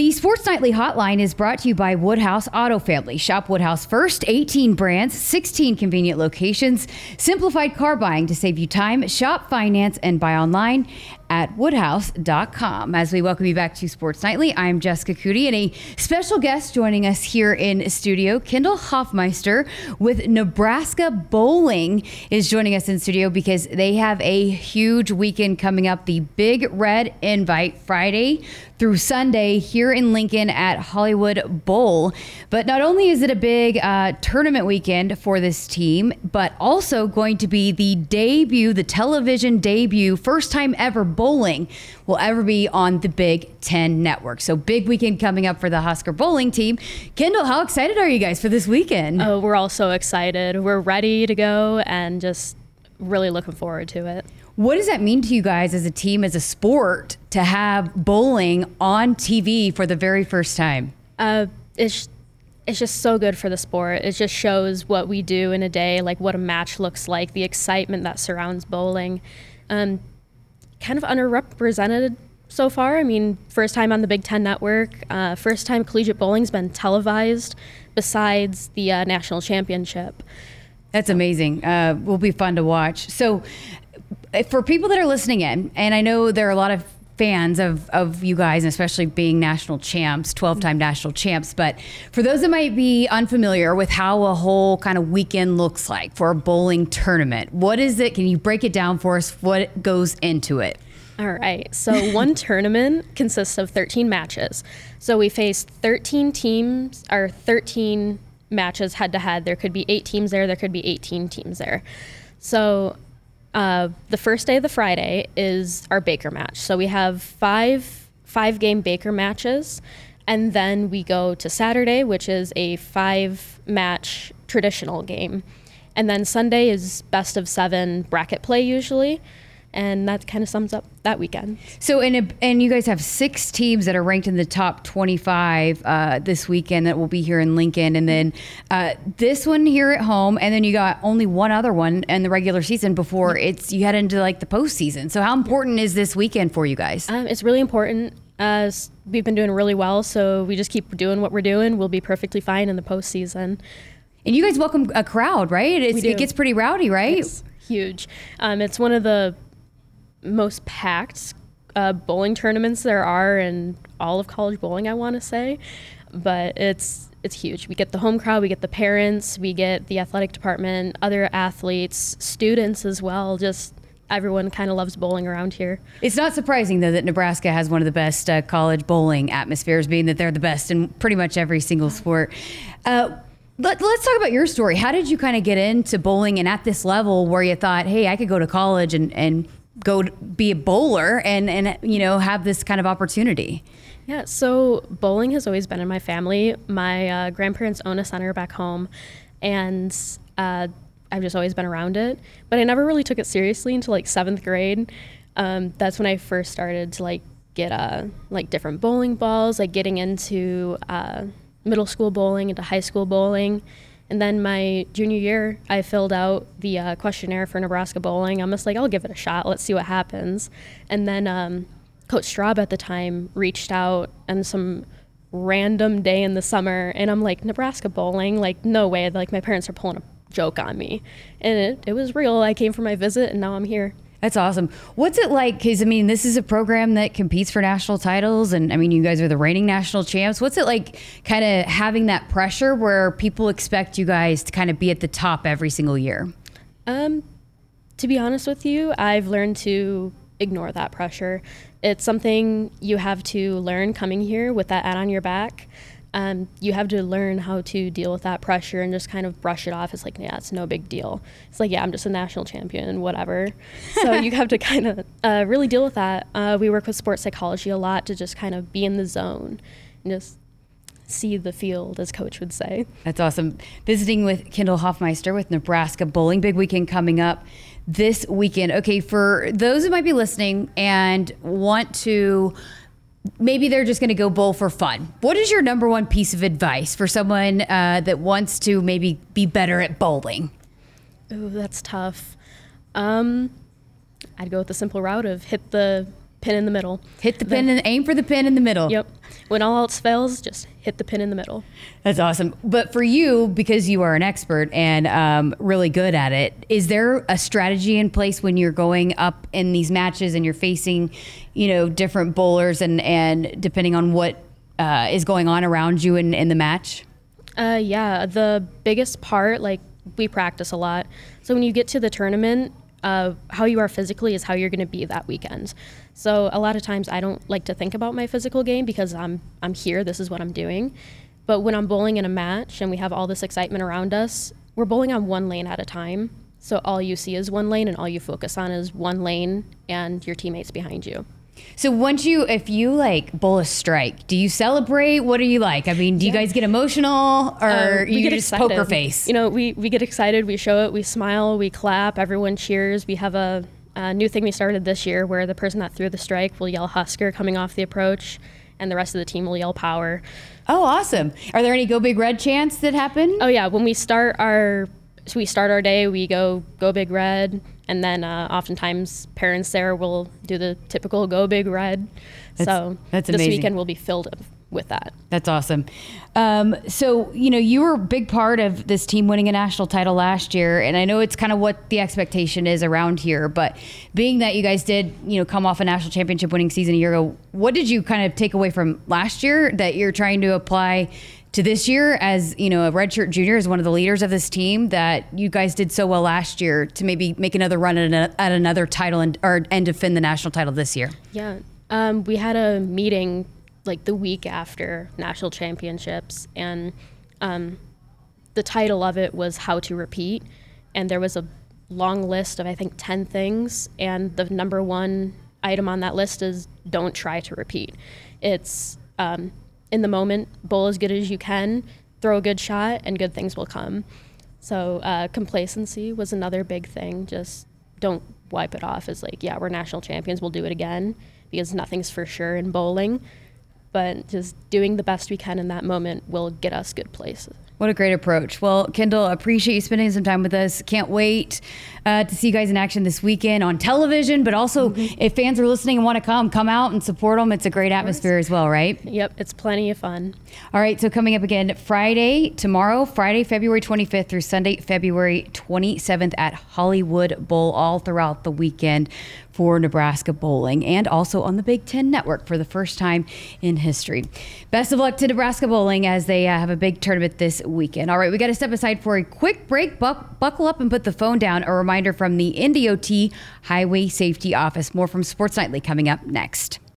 The Sports Nightly Hotline is brought to you by Woodhouse Auto Family. Shop Woodhouse first, 18 brands, 16 convenient locations, simplified car buying to save you time. Shop, finance, and buy online at woodhouse.com. As we welcome you back to Sports Nightly, I'm Jessica Cootie and a special guest joining us here in studio, Kendall Hoffmeister with Nebraska Bowling is joining us in studio because they have a huge weekend coming up, the Big Red Invite Friday through Sunday here in Lincoln at Hollywood Bowl. But not only is it a big uh, tournament weekend for this team, but also going to be the debut, the television debut, first time ever bowling will ever be on the Big Ten Network. So big weekend coming up for the Husker bowling team. Kendall, how excited are you guys for this weekend? Oh, we're all so excited. We're ready to go and just really looking forward to it. What does that mean to you guys as a team, as a sport, to have bowling on TV for the very first time? Uh, it's it's just so good for the sport. It just shows what we do in a day, like what a match looks like, the excitement that surrounds bowling. Um, kind of underrepresented so far. I mean, first time on the Big Ten Network, uh, first time collegiate bowling's been televised besides the uh, national championship. That's amazing. Uh, will be fun to watch. So, for people that are listening in, and I know there are a lot of fans of, of you guys, especially being national champs, 12 time national champs. But for those that might be unfamiliar with how a whole kind of weekend looks like for a bowling tournament, what is it? Can you break it down for us? What goes into it? All right. So one tournament consists of 13 matches. So we face 13 teams, or 13 matches head to head. There could be eight teams there, there could be 18 teams there. So uh, the first day of the Friday is our Baker match. So we have five five game Baker matches, and then we go to Saturday, which is a five match traditional game, and then Sunday is best of seven bracket play usually and that kind of sums up that weekend. So, and a, and you guys have six teams that are ranked in the top 25 uh, this weekend that will be here in Lincoln, and then uh, this one here at home, and then you got only one other one in the regular season before it's you head into like the postseason. So, how important is this weekend for you guys? Um, it's really important. As we've been doing really well, so we just keep doing what we're doing. We'll be perfectly fine in the postseason. And you guys welcome a crowd, right? It gets pretty rowdy, right? It's huge. Um, it's one of the most packed uh, bowling tournaments there are in all of college bowling, I want to say. But it's it's huge. We get the home crowd, we get the parents, we get the athletic department, other athletes, students as well. Just everyone kind of loves bowling around here. It's not surprising though that Nebraska has one of the best uh, college bowling atmospheres, being that they're the best in pretty much every single sport. Uh, let, us talk about your story. How did you kind of get into bowling and at this level where you thought, hey, I could go to college and, and go be a bowler and and you know have this kind of opportunity. Yeah so bowling has always been in my family. My uh, grandparents own a center back home and uh, i've just always been around it but i never really took it seriously until like seventh grade. Um, that's when i first started to like get uh, like different bowling balls like getting into uh, middle school bowling into high school bowling and then my junior year, I filled out the uh, questionnaire for Nebraska bowling. I'm just like, I'll give it a shot. Let's see what happens. And then um, Coach Straub at the time reached out and some random day in the summer, and I'm like, Nebraska bowling? Like, no way. Like, my parents are pulling a joke on me. And it, it was real. I came for my visit, and now I'm here. That's awesome. What's it like? Because I mean, this is a program that competes for national titles, and I mean, you guys are the reigning national champs. What's it like, kind of having that pressure where people expect you guys to kind of be at the top every single year? Um, to be honest with you, I've learned to ignore that pressure. It's something you have to learn coming here with that ad on your back um, you have to learn how to deal with that pressure and just kind of brush it off. It's like, yeah, it's no big deal. It's like, yeah, I'm just a national champion, whatever. so you have to kind of uh, really deal with that. Uh, we work with sports psychology a lot to just kind of be in the zone and just see the field, as coach would say. That's awesome. Visiting with Kendall Hoffmeister with Nebraska Bowling. Big weekend coming up this weekend. Okay, for those who might be listening and want to maybe they're just going to go bowl for fun. What is your number one piece of advice for someone uh, that wants to maybe be better at bowling? Ooh, that's tough. Um, I'd go with the simple route of hit the pin in the middle. Hit the pin and aim for the pin in the middle. Yep. When all else fails, just hit the pin in the middle. That's awesome. But for you, because you are an expert and um, really good at it, is there a strategy in place when you're going up in these matches and you're facing, you know, different bowlers and and depending on what uh, is going on around you in, in the match? Uh, yeah, the biggest part, like we practice a lot. So when you get to the tournament, uh, how you are physically is how you're going to be that weekend. So a lot of times I don't like to think about my physical game because I'm I'm here. This is what I'm doing. But when I'm bowling in a match and we have all this excitement around us, we're bowling on one lane at a time. So all you see is one lane, and all you focus on is one lane and your teammates behind you. So once you, if you like bowl a strike, do you celebrate? What are you like? I mean, do you guys get emotional or Um, you get just excited. poker face? You know, we, we get excited, we show it, we smile, we clap, everyone cheers. We have a, a new thing we started this year where the person that threw the strike will yell Husker coming off the approach, and the rest of the team will yell Power. oh, awesome. Are there any go big red chants that happen? Oh yeah, when we start our so we start our day, we go go big red, and then uh, oftentimes parents there will do the typical go big red. That's- so that's this amazing. weekend will be filled with that. That's awesome. Um, so, you know, you were a big part of this team winning a national title last year, and I know it's kind of what the expectation is around here. But being that you guys did, you know, come off a national championship winning season a year ago, what did you kind of take away from last year that you're trying to apply to this year as, you know, a redshirt junior as one of the leaders of this team that you guys did so well last year to maybe make another run at, at another title and, or, and defend the national title this year? Yeah. Um, we had a meeting like the week after national championships, and um, the title of it was How to Repeat. And there was a long list of, I think, 10 things. And the number one item on that list is don't try to repeat. It's um, in the moment, bowl as good as you can, throw a good shot, and good things will come. So uh, complacency was another big thing. Just don't wipe it off as like, yeah, we're national champions, we'll do it again because nothing's for sure in bowling. But just doing the best we can in that moment will get us good places. What a great approach. Well, Kendall, appreciate you spending some time with us. Can't wait uh, to see you guys in action this weekend on television, but also if fans are listening and want to come, come out and support them. It's a great atmosphere as well, right? Yep, it's plenty of fun. All right, so coming up again Friday, tomorrow, Friday, February 25th through Sunday, February 27th at Hollywood Bowl, all throughout the weekend for Nebraska bowling and also on the Big Ten Network for the first time in history. Best of luck to Nebraska bowling as they uh, have a big tournament this weekend. All right, we got to step aside for a quick break. Buck, buckle up and put the phone down. A reminder from the NDOT Highway Safety Office. More from Sports Nightly coming up next.